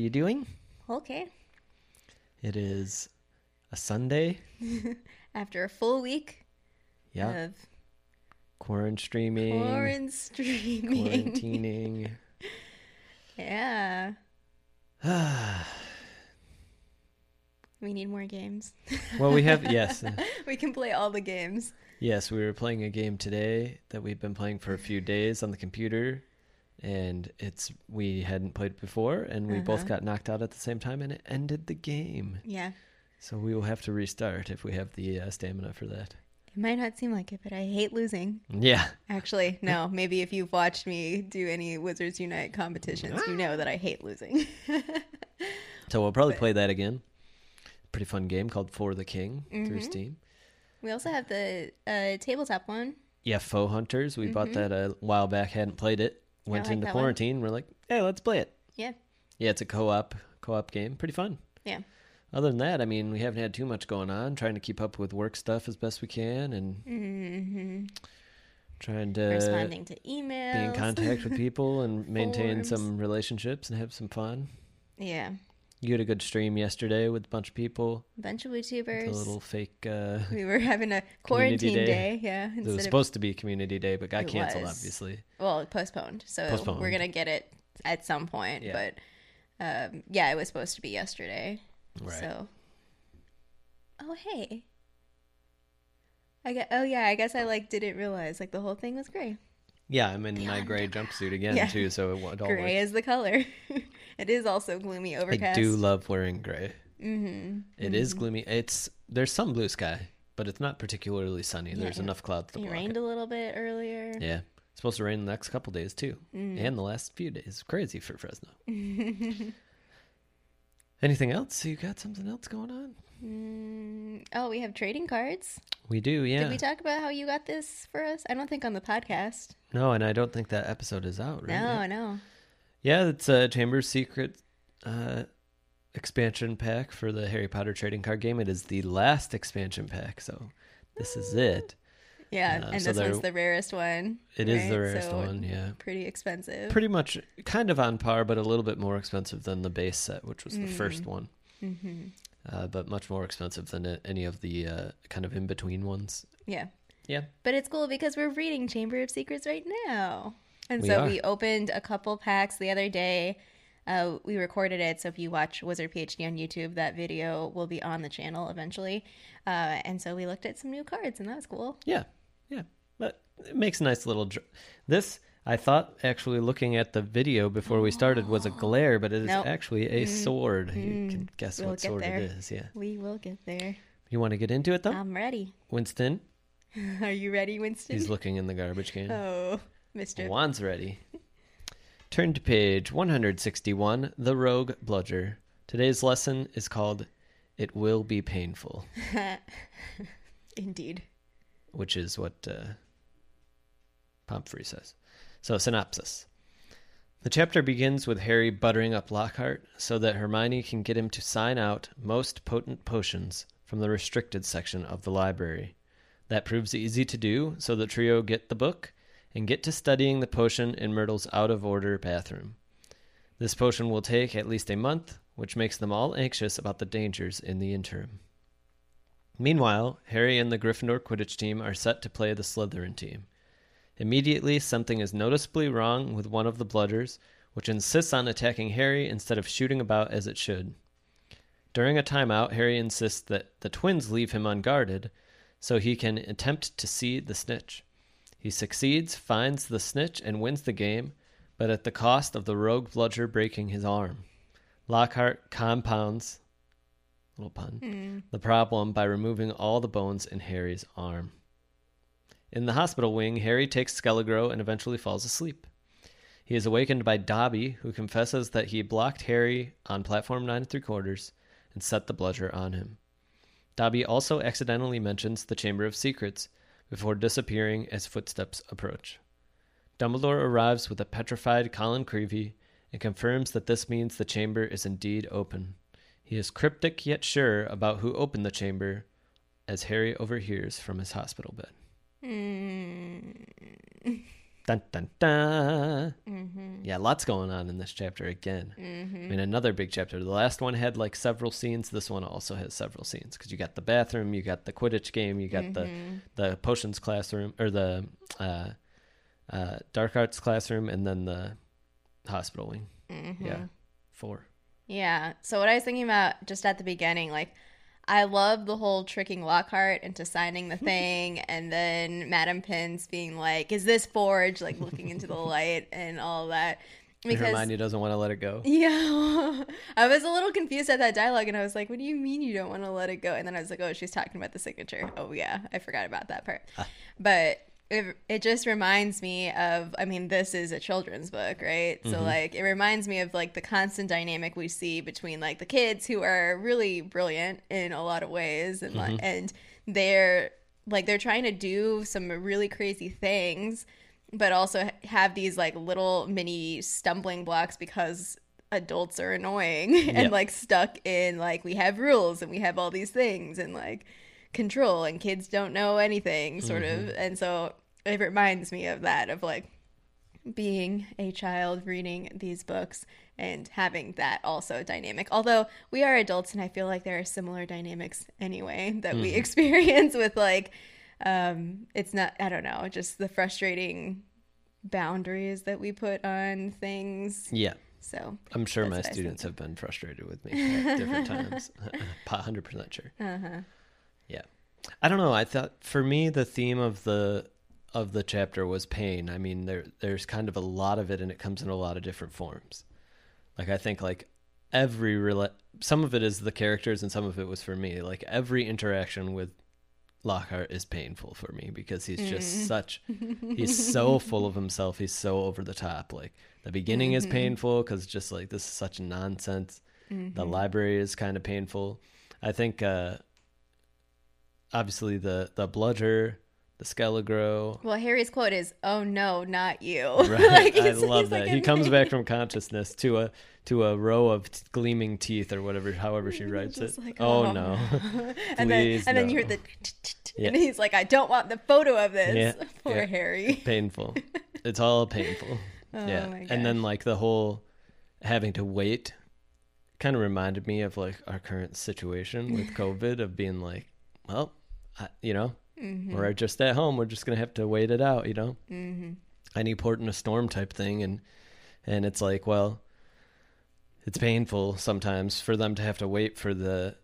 you doing? Okay. It is a Sunday. After a full week Yeah. of Quarantine streaming. foreign streaming. Quarantining. yeah. We need more games. well, we have yes, we can play all the games. yes. We were playing a game today that we've been playing for a few days on the computer, and it's we hadn't played before, and we both Uh-huh. got knocked out at the same time, and it ended the game. Yeah. So we will have to restart if we have the uh, stamina for that. It might not seem like it, but I hate losing. Yeah. Actually, no. Maybe if you've watched me do any Wizards Unite competitions, you know that I hate losing. So we'll probably play that again. Pretty fun game called For the King through Mhm. Steam. we also have the uh, tabletop one. Yeah, Foe Hunters. We bought that a while back. Hadn't played it. Went like into that one. quarantine. We're like, hey, let's play it. Yeah. Yeah, it's a co-op co-op game. Pretty fun. Yeah. Other than that, I mean, we haven't had too much going on. Trying to keep up with work stuff as best we can, and hmm trying to Responding to emails. be in contact with people and maintain some relationships and have some fun. Yeah. You had a good stream yesterday with a bunch of people. A bunch of YouTubers. a little fake. Uh, We were having a quarantine day. day. Yeah. it was of, supposed to be community day, but got canceled, was. obviously. well, postponed. So Postponed. we're gonna get it at some point. Yeah. But um, yeah, it was supposed to be yesterday. Right. So. Oh hey. I got. Oh yeah. I guess I like didn't realize like the whole thing was gray. Yeah, I'm in The my gray jumpsuit again Yeah. too, so it, it all Gray works. is the color. it is also gloomy overcast. I do love wearing gray. Mm-hmm. It is gloomy. It's there's some blue sky, but it's not particularly sunny. Yeah, There's it- enough clouds to It block rained it. a little bit earlier. Yeah, it's supposed to rain the next couple days too, Mm. and the last few days. Crazy for Fresno. Anything else? You got something else going on? Mm, oh, we have trading cards. We do, yeah. Did we talk about how you got this for us? I don't think on the podcast. no, and I don't think that episode is out, right? No, yet? no. Yeah, it's a Chamber's Secret uh, expansion pack for the Harry Potter trading card game. It is the last expansion pack, so this is it. Yeah, Uh, and so this one's the rarest one. It is the rarest So one, yeah. Pretty expensive. Pretty much kind of on par, but a little bit more expensive than the base set, which was the first one. hmm Uh, but much more expensive than any of the uh, kind of in between ones. Yeah. Yeah. But it's cool because we're reading Chamber of Secrets right now. And We so are. we opened a couple packs the other day. Uh, we recorded it, so if you watch Wizard PhD on YouTube, that video will be on the channel eventually. Uh, and so we looked at some new cards, and that was cool. Yeah, yeah. But it makes a nice little. Dr- this I thought actually looking at the video before we started was a glare, but it is Nope. actually a sword. You can guess We'll what sword there. it is. Yeah. We will get there. You want to get into it though, I'm ready. Winston? Are you ready, Winston? He's looking in the garbage can. oh, Mister. Juan's ready. Turn to page 161, The Rogue Bludger. Today's lesson is called It Will Be Painful, Indeed. which is what uh, Pomfrey says. So, synopsis. The chapter begins with Harry buttering up Lockhart so that Hermione can get him to sign out most potent potions from the restricted section of the library. That proves easy to do, so the trio get the book and get to studying the potion in Myrtle's out of order bathroom. This potion will take at least a month, which makes them all anxious about the dangers in the interim. Meanwhile, Harry and the Gryffindor Quidditch team are set to play the Slytherin team. Immediately, something is noticeably wrong with one of the Bludgers, which insists on attacking Harry instead of shooting about as it should. During a timeout, Harry insists that the twins leave him unguarded so he can attempt to see the snitch. He succeeds, finds the snitch, and wins the game, but at the cost of the rogue bludger breaking his arm. Lockhart compounds little pun hmm. the problem by removing all the bones in Harry's arm. In the hospital wing, Harry takes Skelegro and eventually falls asleep. He is awakened by Dobby, who confesses that he blocked Harry on platform nine and three quarters and set the bludger on him. Dobby also accidentally mentions the Chamber of Secrets before disappearing as footsteps approach. Dumbledore arrives with a petrified Colin Creevey and confirms that this means the chamber is indeed open. He is cryptic yet sure about who opened the chamber as Harry overhears from his hospital bed. Mm. Dun dun dun. Mm-hmm. Yeah, lots going on in this chapter again. Mm-hmm. I mean, another big chapter. The last one had like several scenes. This one also has several scenes because you got the bathroom, you got the Quidditch game, you got Mm-hmm. the the potions classroom or the uh, uh, dark arts classroom, and then the hospital wing. Mm-hmm. Yeah, four. Yeah. So what I was thinking about just at the beginning, like I love the whole tricking Lockhart into signing the thing and then Madam Pince being like, Is this forged? Like looking into the light and all that. And Hermione doesn't want to let it go. Yeah. I was a little confused at that dialogue and I was like, What do you mean you don't want to let it go? And then I was like, Oh, she's talking about the signature. Oh yeah, I forgot about that part. Ah. But it, it just reminds me of i mean this is a children's book right? So mm-hmm. like it reminds me of like the constant dynamic we see between like the kids who are really brilliant in a lot of ways and like mm-hmm. and they're like they're trying to do some really crazy things but also have these like little mini stumbling blocks because adults are annoying and Yep. like stuck in like we have rules and we have all these things and like control and kids don't know anything sort of. And so it reminds me of that of like being a child reading these books and having that also dynamic. Although we are adults and i feel like there are similar dynamics anyway that we experience with like um it's not i don't know just the frustrating boundaries that we put on things. Yeah, so I'm sure my what I was students have been frustrated with me at different times. Hundred percent sure. uh-huh Yeah, I don't know. I thought for me the theme of the of the chapter was pain. I mean, there there's kind of a lot of it, and it comes in a lot of different forms. Like I think like every rela- some of it is the characters, and some of it was for me. Like every interaction with Lockhart is painful for me because he's just mm. such he's so full of himself. He's so over the top. Like the beginning is mm-hmm. painful because just like this is such nonsense. The mm-hmm. library is kind of painful. I think uh obviously the the bludger, the skelegro. well harry's quote is oh no not you Right, Like, I love that. like, he comes back from consciousness to a to a row of t- gleaming teeth or whatever, however she writes it. Like, oh, oh. no, and then and then you hear the Yeah. and he's like, I don't want the photo of this. Yeah, Poor. Harry. painful. It's all painful. Oh yeah, and then like the whole having to wait kind of reminded me of like our current situation with COVID of being like, well, you know, Mm-hmm. we're just at home. We're just gonna have to wait it out. You know, Mm-hmm. any port in a storm type thing, and and it's like, well, it's painful sometimes for them to have to wait for the.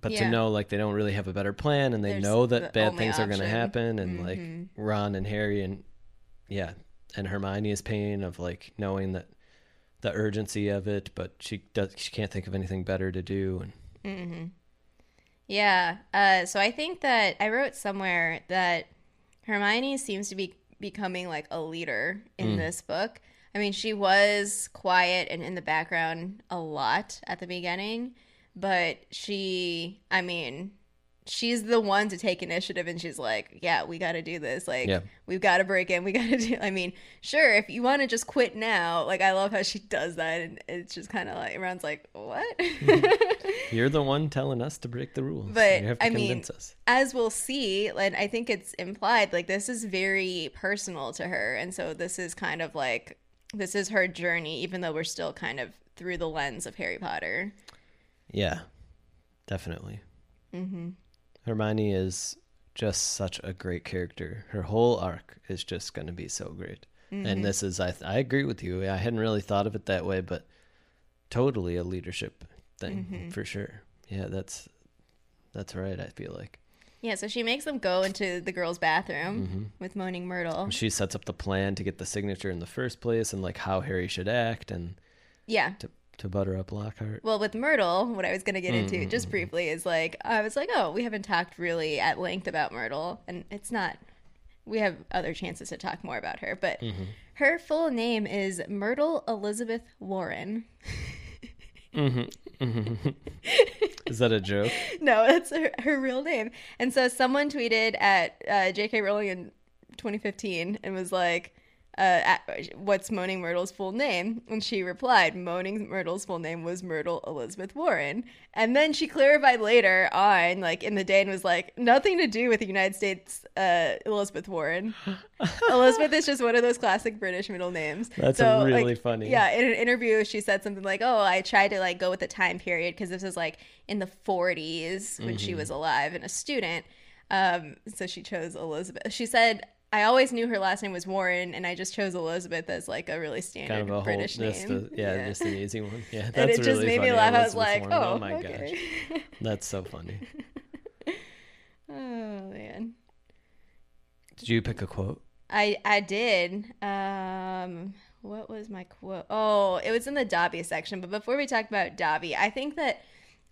But Yeah. to know, like, they don't really have a better plan, and they There's know the that bad only things are going to happen, and Mhm. like Ron and Harry, and yeah, and Hermione's pain of like knowing that the urgency of it, but she does she can't think of anything better to do, and Mm-hmm. Yeah. Uh, so I think that I wrote somewhere that Hermione seems to be becoming like a leader in Mm. this book. I mean, she was quiet and in the background a lot at the beginning, but she, I mean, she's the one to take initiative and she's like, yeah, we got to do this. Like, Yeah. we've got to break in. We got to do, I mean, sure, if you want to just quit now, like, I love how she does that. And it's just kind of like, everyone's like, what? you're the one telling us to break the rules. But, you have to I mean, convince us. as we'll see, and I think it's implied, like this is very personal to her, and so this is kind of like this is her journey, even though we're still kind of through the lens of Harry Potter. Yeah, definitely. Mm-hmm. Hermione is just such a great character. Her whole arc is just going to be so great. Mm-hmm. And this is, I, I agree with you. I hadn't really thought of it that way, but totally a leadership thing Mm-hmm. for sure. Yeah, that's that's right. I feel like Yeah, so she makes them go into the girls' bathroom Mm-hmm. with Moaning Myrtle. she sets up the plan to get the signature in the first place, and like how Harry should act, and Yeah. to to butter up Lockhart. Well, with Myrtle, what I was going to get into Mm-hmm. just briefly is like, I was like, oh, we haven't talked really at length about Myrtle. And it's not, we have other chances to talk more about her. But Mm-hmm. her full name is Myrtle Elizabeth Warren. Is that a joke? no, that's her, her real name. And so someone tweeted at uh, J.K. Rowling in 2015 and was like, uh, what's Moaning Myrtle's full name? And she replied, Moaning Myrtle's full name was Myrtle Elizabeth Warren. And then she clarified later on, like in the day, and was like, nothing to do with the United States uh, Elizabeth Warren. Elizabeth is just one of those classic British middle names. That's So, really like, funny. Yeah, in an interview, she said something like, "Oh, I tried to like go with the time period because this was like in the 40s when Mm-hmm. she was alive and a student." Um, so she chose Elizabeth. She said, "I always knew her last name was Warren, and I just chose Elizabeth as like a really standard Kind of a whole, British just name." a, yeah, just an easy one. Yeah, that's and it just really made me laugh. I was like, Warren. "Oh, my okay." gosh, that's so funny. oh man, Did you pick a quote? I I did. Um, what was my quote? Oh, it was in the Dobby section. But before we talk about Dobby, I think that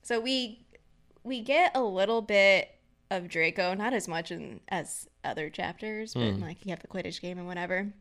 so we we get a little bit of Draco, not as much in, as other chapters, but hmm. like you have the Quidditch game and whatever.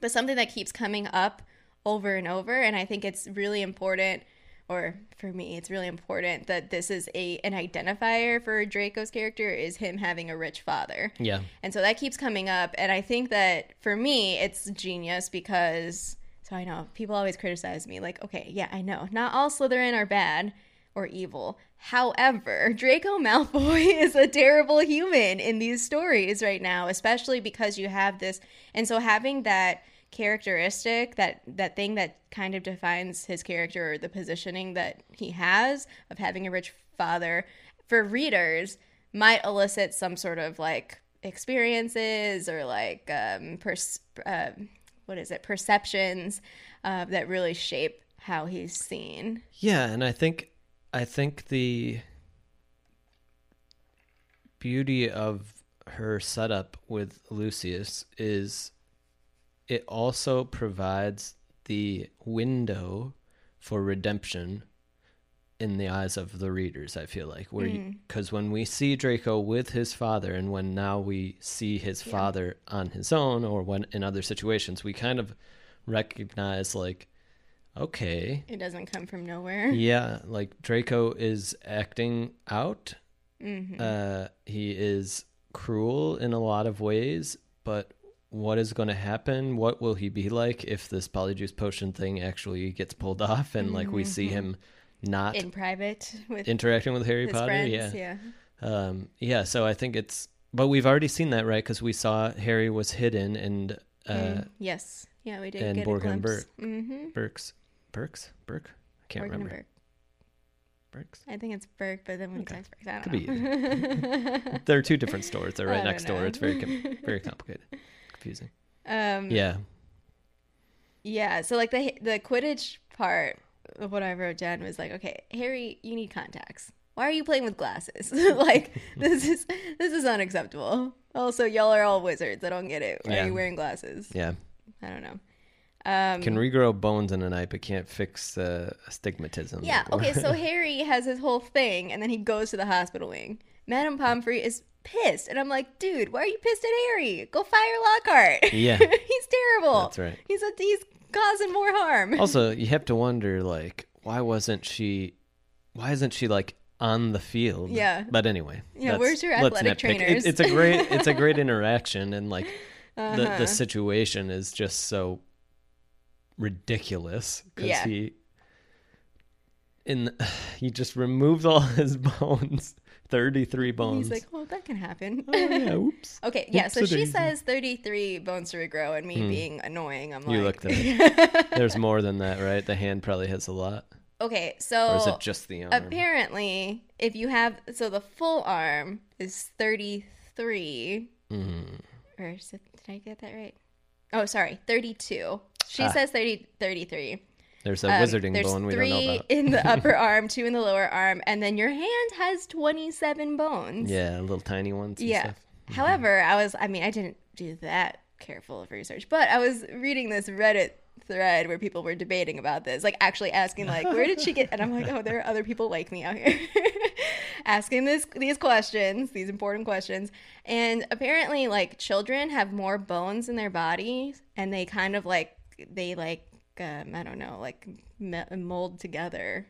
But something that keeps coming up over and over, and I think it's really important. Or for me, it's really important that this is a an identifier for Draco's character is him having a rich father. Yeah, And so that keeps coming up. And I think that for me, it's genius because, so I know people always criticize me, like, okay, yeah, I know. Not all Slytherin are bad or evil. However, Draco Malfoy is a terrible human in these stories right now, especially because you have this. And so having that characteristic that that thing that kind of defines his character or the positioning that he has of having a rich father for readers might elicit some sort of like experiences or like um pers- uh, what is it perceptions uh, that really shape how he's seen yeah, and I think I think the beauty of her setup with Lucius is it also provides the window for redemption in the eyes of the readers i feel like where because mm. when we see draco with his father and when now we see his father on his own or when in other situations we kind of recognize like okay. It doesn't come from nowhere. Yeah like draco is acting out. Uh he is cruel in a lot of ways but what is going to happen? What will he be like if this polyjuice potion thing actually gets pulled off and like we see him not in private with interacting with harry potter? friends yeah. yeah. Um yeah so i think it's but we've already seen that right? Because we saw harry was hidden and uh Mm, yes. Yeah we did and get Borgin Burke. mm-hmm. Burke's burke's burke i can't remember Burke. burke's I think it's Burke, but then when Okay. says I don't Could be know. there are two different stores they're right next door it's very com- very complicated confusing um, yeah Yeah, so like the the Quidditch part of what I wrote down was like, okay, Harry, you need contacts. Why are you playing with glasses? like this is this is unacceptable. Also, y'all are all wizards. I don't get it. Why Yeah. are you wearing glasses? yeah I don't know. Um, can regrow bones in a night but can't fix uh, astigmatism yeah. Okay. So Harry has his whole thing, and then he goes to the hospital wing. Madame Pomfrey is pissed, and I'm like, dude, why are you pissed at Harry? Go fire Lockhart. Yeah. he's terrible. That's right. He's a he's causing more harm. also you have to wonder like why wasn't she why isn't she like on the field Yeah. but anyway Yeah, where's your athletic nitpick. It- trainers? it's a great it's a great interaction and like the Uh-huh. the situation is just so ridiculous because Yeah. he in he just removes all his bones 33 bones He's like, well, that can happen. oh yeah oops Okay, yeah. So she says 33 bones to regrow, and me being annoying, I'm Hmm. You like, looked at there's more than that right the hand probably has a lot okay. or is So it just the arm apparently, if you have, so the full arm is 33, Mhm. or is it, did I get that right? Oh, sorry, 32. She Ah. says 30, 33. there's a Um, wizarding there's bone we three don't know about in the upper arm, two in the lower arm, and then your hand has 27 bones. Yeah, little tiny ones. And Yeah. Stuff. However, I was, I mean, I didn't do that careful of research, but I was reading this Reddit thread where people were debating about this, like actually asking, like, where did she get? And I'm like, oh, there are other people like me out here asking this these questions, these important questions. And apparently, like, children have more bones in their bodies, and they kind of like they like um, I don't know, like me- mold together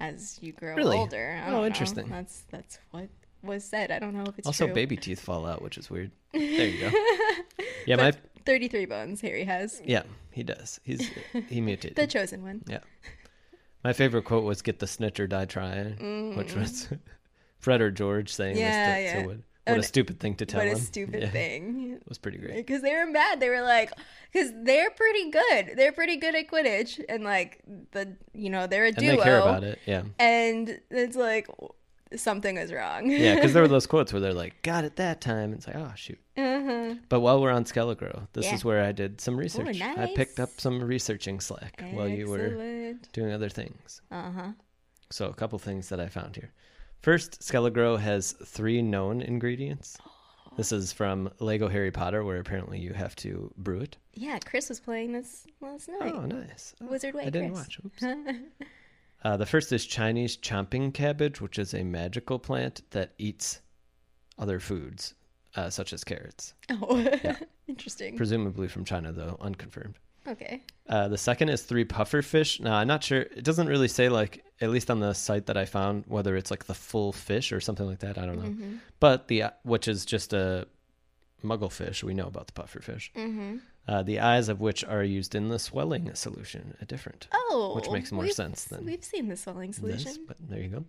as you grow Really? older. I Oh, don't know. interesting. That's that's what was said. I don't know if it's Also, true. baby teeth fall out, which is weird. There you go. Yeah, my 33 bones Harry has. Yeah, he does. He's he mutated. The chosen one. Yeah. My favorite quote was "Get the snitch or die trying," which was Fred or George saying Mm. Yeah, this to, yeah. to Wood. What a stupid thing to tell What him. a stupid Yeah, thing. It was pretty great. Because they were mad. They were like, because they're pretty good. They're pretty good at Quidditch. And like, the, you know, they're a And duo. they care about it. Yeah. And it's like, something is wrong. Yeah, because there were those quotes where they're like, "Got it that time." It's like, oh shoot. uh-huh. But while we're on Skelegro, this Yeah. is where I did some research. Nice. I picked up some researching slack while you were doing other things. Uh-huh. So, a couple things that I found here. First, Skelegro has three known ingredients. This is from Lego Harry Potter, where apparently you have to brew it. Yeah, Chris was playing this last night. Oh, nice. Oh, Wizard Way, I didn't Chris. watch. Oops. Uh, the first is Chinese chomping cabbage, which is a magical plant that eats other foods, uh, such as carrots. Oh, interesting. Presumably from China, though, unconfirmed. Okay. Uh, the second is three puffer fish. Now, I'm not sure. It doesn't really say, like, at least on the site that I found, whether it's like the full fish or something like that. I don't know. Mm-hmm. But the, which is just a muggle fish. We know about the puffer fish. Mm-hmm. Uh, the eyes of which are used in the swelling solution, a different Oh, Which makes more sense than we've seen the swelling solution. this. But there you go.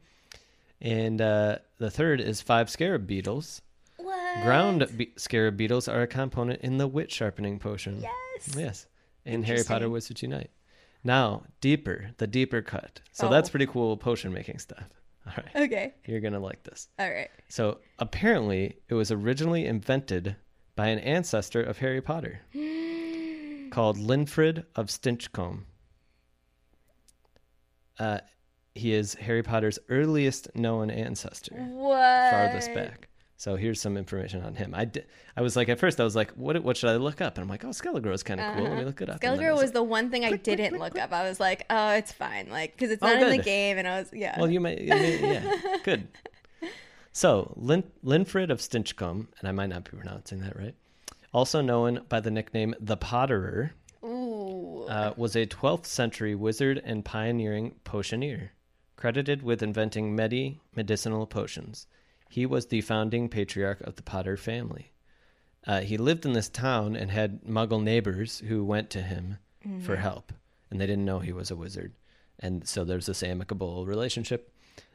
And uh, the third is five scarab beetles. What? Ground be- scarab beetles are a component in the wit sharpening potion. Yes. Yes. In Harry Potter. Wizards Unite. Now, deeper, the deeper cut. So that's Oh. pretty cool potion making stuff. All right. Okay. You're going to like this. All right. So apparently, it was originally invented by an ancestor of Harry Potter called Linfred of Stinchcombe. Uh, he is Harry Potter's earliest known ancestor, What? farthest back. So here's some information on him. I, did, I was like, at first, I was like, what, what should I look up? And I'm like, oh, Skelegro is kind of cool. Let me look it up. And then I Skelegro was was the one thing I click, didn't click, look click. up. I was like, oh, it's fine, like because it's Oh, not in the game, and I was yeah. Well, you may yeah, good. So, Lin, Linfred of Stinchcombe, and I might not be pronouncing that right, also known by the nickname the Potterer, Ooh. uh, was a 12th century wizard and pioneering potioneer, credited with inventing many medicinal potions. He was the founding patriarch of the Potter family. Uh, he lived in this town and had muggle neighbors who went to him for help, and they didn't know he was a wizard. And so there's this amicable relationship.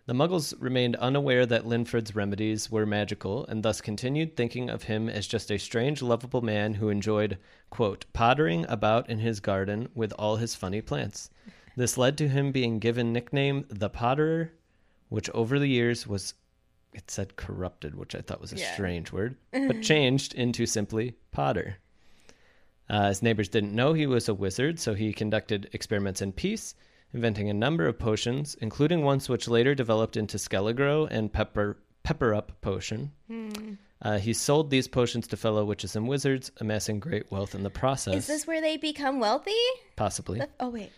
The muggles remained unaware that Linfred's remedies were magical and thus continued thinking of him as just a strange, lovable man who enjoyed, quote, pottering about in his garden with all his funny plants. This led to him being given nickname the Potterer, which over the years was it said corrupted, which I thought was a Yeah. strange word, but changed into simply Potter. Uh, his neighbors didn't know he was a wizard, so he conducted experiments in peace, inventing a number of potions, including ones which later developed into Skelegro and Pepper Pepper Up potion. Uh, he sold these potions to fellow witches and wizards, amassing great wealth in the process. Is this where they become wealthy? Possibly. That- oh wait.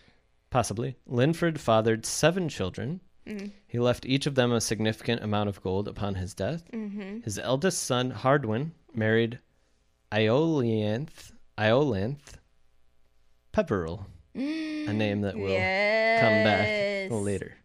Possibly. Linfred fathered seven children. Mm-hmm. He left each of them a significant amount of gold upon his death. Mm-hmm. His eldest son, Hardwin, married Iolianth, Iolanthe Peverell, a mm-hmm. name that will come back later.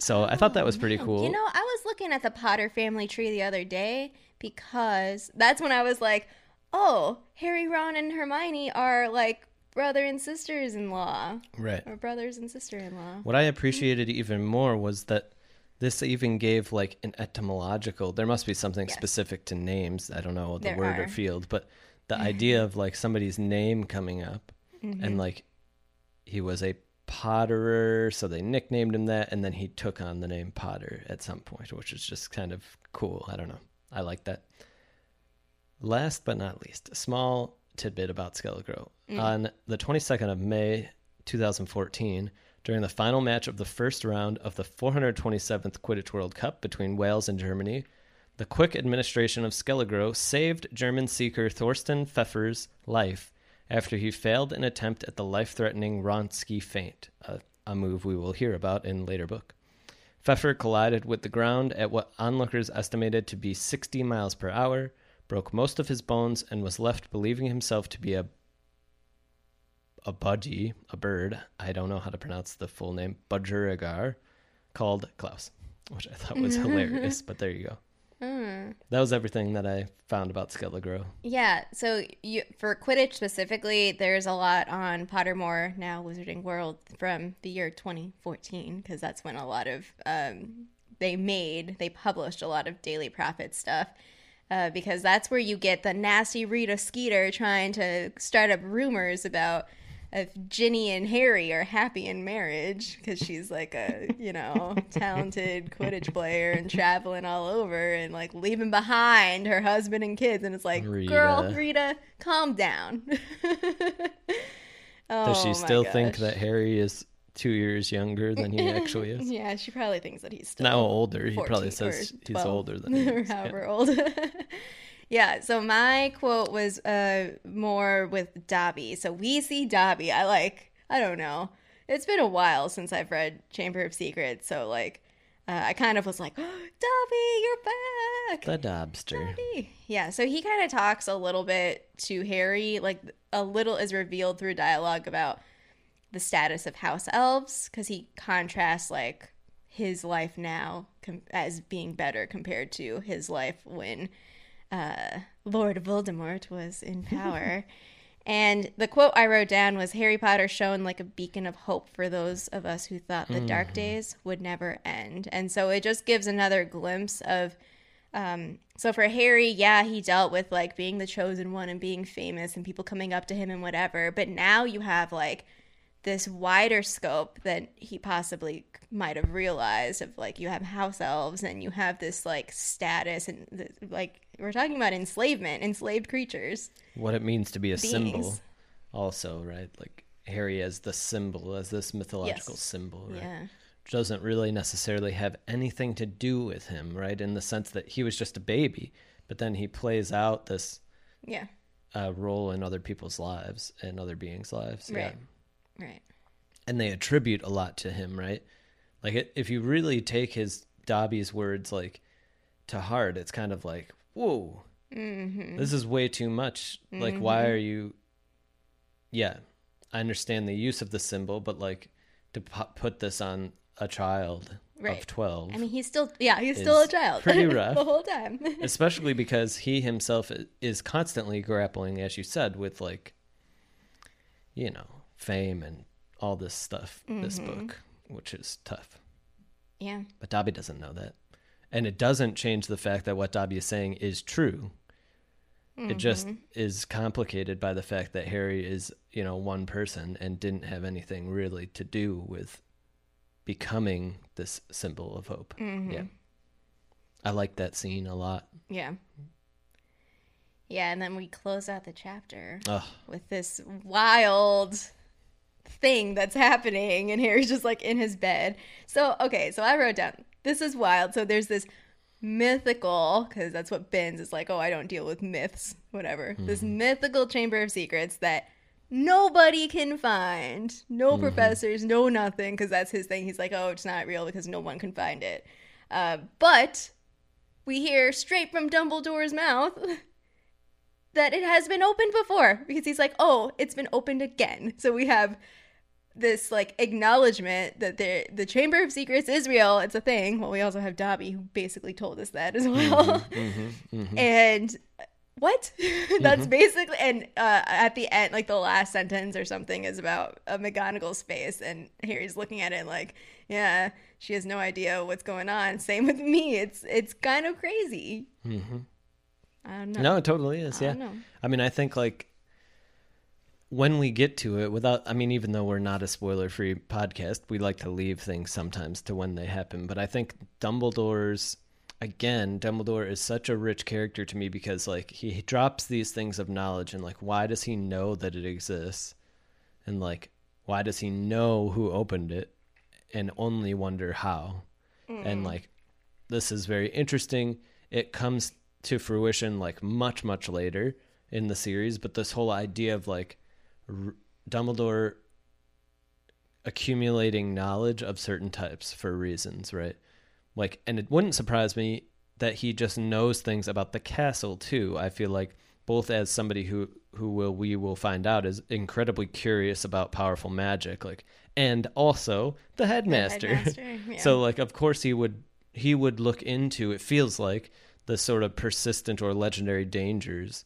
So I thought that was oh, pretty Man, cool. You know, I was looking at the Potter family tree the other day because that's when I was like, oh, Harry, Ron, and Hermione are like brother and sisters in law, right. or brothers and sister in law. What I appreciated even more was that this even gave like an etymological. There must be something Yes. specific to names. I don't know the There word or field, but the idea of like somebody's name coming up Mm-hmm. and like he was a potterer, so they nicknamed him that, and then he took on the name Potter at some point, which is just kind of cool. I don't know. I like that. Last but not least, a small tidbit about Skelegro. Mm. On the 22nd of May 2014, during the final match of the first round of the 427th Quidditch World Cup between Wales and Germany, the quick administration of Skelegro saved German seeker Thorsten Pfeffer's life after he failed an attempt at the life-threatening Wronski feint, a, a move we will hear about in later book. Pfeffer collided with the ground at what onlookers estimated to be 60 miles per hour, broke most of his bones, and was left believing himself to be a a budgie, a bird. I don't know how to pronounce the full name, budgerigar, called Klaus, which I thought was hilarious. But there you go. Hmm. That was everything that I found about Skelegro. Yeah, so you, for Quidditch specifically, there's a lot on Pottermore now Wizarding World from the year 2014 because that's when a lot of um, they made they published a lot of Daily Prophet stuff uh, because that's where you get the nasty Rita Skeeter trying to start up rumors about if Ginny and Harry are happy in marriage because she's like a you know talented Quidditch player and traveling all over and like leaving behind her husband and kids and it's like girl Rita. Rita calm down. Does Oh she my still think that Harry is two years younger than he actually is? Yeah, she probably thinks that he's still Now older, he probably says he's older than he is. Yeah. however old. yeah, so my quote was uh more with Dobby. So we see Dobby. I like I don't know. It's been a while since I've read Chamber of Secrets, so like uh, I kind of was like, oh, Dobby, you're back. The Dobster. Dobby. Yeah, so he kind of talks a little bit to Harry, like a little is revealed through dialogue about the status of house elves because he contrasts like his life now com- as being better compared to his life when uh, Lord Voldemort was in power. and the quote I wrote down was Harry Potter shone like a beacon of hope for those of us who thought the dark days would never end. And so it just gives another glimpse of um, so for Harry, yeah, he dealt with like being the chosen one and being famous and people coming up to him and whatever. But now you have like this wider scope that he possibly might have realized of like you have house elves and you have this like status and th- like we're talking about enslavement, enslaved creatures. What it means to be a symbol, also, right? Like Harry as the symbol, as this mythological Yes. symbol, right? Yeah. doesn't really necessarily have anything to do with him, right? In the sense that he was just a baby, but then he plays out this Yeah. uh, role in other people's lives and other beings' lives. Right. Right. And they attribute a lot to him, right? Like it, if you really take his Dobby's words like to heart, it's kind of like, whoa, Mm-hmm. this is way too much. Like, why are you? Yeah, I understand the use of the symbol, but like to pu- put this on a child Right. of twelve. I mean, he's still yeah, he's still a child pretty rough. the whole time. especially because he himself is constantly grappling as you said with like you know fame and all this stuff this mm-hmm. book which is tough. Yeah. but dobby doesn't know that. And it doesn't change the fact that what dobby is saying is true. It just mm-hmm. is complicated by the fact that harry is you know one person and didn't have anything really to do with becoming this symbol of hope. Mm-hmm. Yeah. I like that scene a lot. Yeah. Yeah, and then we close out the chapter Ugh. with this wild thing that's happening, and Harry's just like in his bed. So, okay, so I wrote down this is wild. So, there's this mythical, because that's what Binns is like, oh, I don't deal with myths, whatever. This mythical Chamber of Secrets that nobody can find. No professors, no nothing, because that's his thing. He's like, oh, it's not real because no one can find it. Uh, but we hear straight from Dumbledore's mouth that it has been opened before because he's like, oh, it's been opened again. So we have this like acknowledgement that the the Chamber of Secrets is real. It's a thing. Well, we also have Dobby who basically told us that as mm-hmm, well. Mm-hmm, mm-hmm. And uh, what? That's basically and uh, at the end, like the last sentence or something is about a McGonagall's face, and Harry's looking at it like, yeah, she has no idea what's going on. Same with me. It's it's kind of crazy. I don't know. No, it totally is. I Yeah. know. I mean, I think like when we get to it without I mean even though we're not a spoiler-free podcast, we like to leave things sometimes to when they happen, but I think Dumbledore's again, Dumbledore is such a rich character to me because like he drops these things of knowledge and like why does he know that it exists? And like why does he know who opened it and only wonder how? And mm. like this is very interesting. It comes to fruition like much much later in the series, but this whole idea of like R- Dumbledore accumulating knowledge of certain types for reasons, right? Like, and it wouldn't surprise me that he just knows things about the castle too. I feel like both as somebody who who will we will find out is incredibly curious about powerful magic, like, and also the headmaster. headmaster, yeah. So, like, of course he would he would look into. It feels like the sort of persistent or legendary dangers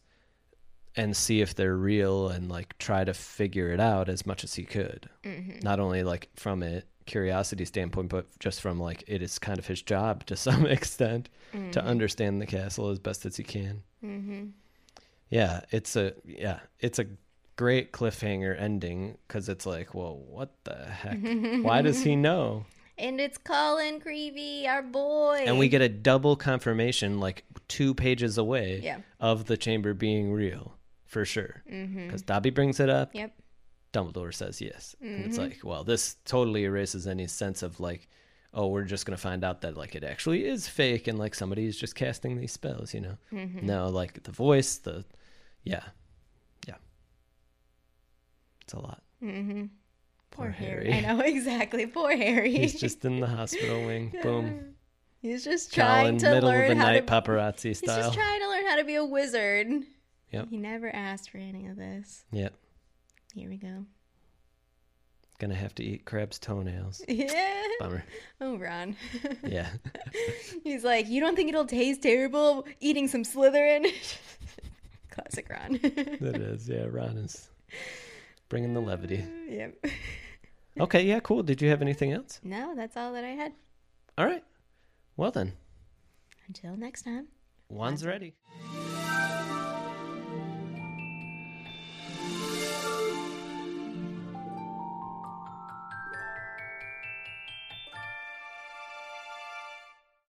and see if they're real and like try to figure it out as much as he could. Mm-hmm. Not only like from a curiosity standpoint, but just from like it is kind of his job to some extent to understand the castle as best as he can. Mm-hmm. Yeah, it's a yeah, it's a great cliffhanger ending because it's like, well, what the heck? Why does he know? And it's Colin Creevey, our boy. And we get a double confirmation, like two pages away, Yeah. of the chamber being real for sure. Mm-hmm. Because Dobby brings it up, Yep. Dumbledore says yes, and it's Mhm. like, well, this totally erases any sense of like, oh, we're just gonna find out that like it actually is fake and like somebody is just casting these spells, you know? Mm-hmm. No, like the voice, the yeah, yeah, it's a lot. Mm-hmm. Poor Poor Harry. Harry. I know exactly. Poor Harry. He's just in the hospital wing. Boom. He's just Colin, trying to middle learn of the how night, to. paparazzi He's just trying to learn how to be a wizard. Yep. He never asked for any of this. Yep. Here we go. Gonna have to eat Crabbe's toenails. Yeah. Bummer. Oh, Ron. Yeah. He's like, you don't think it'll taste terrible eating some Slytherin? Classic Ron. It is. Yeah. Ron is bringing the levity. Yep. Okay. Yeah. Cool. Did you have anything else? No, that's all that I had. All right. Well then, Until next time. one's ready.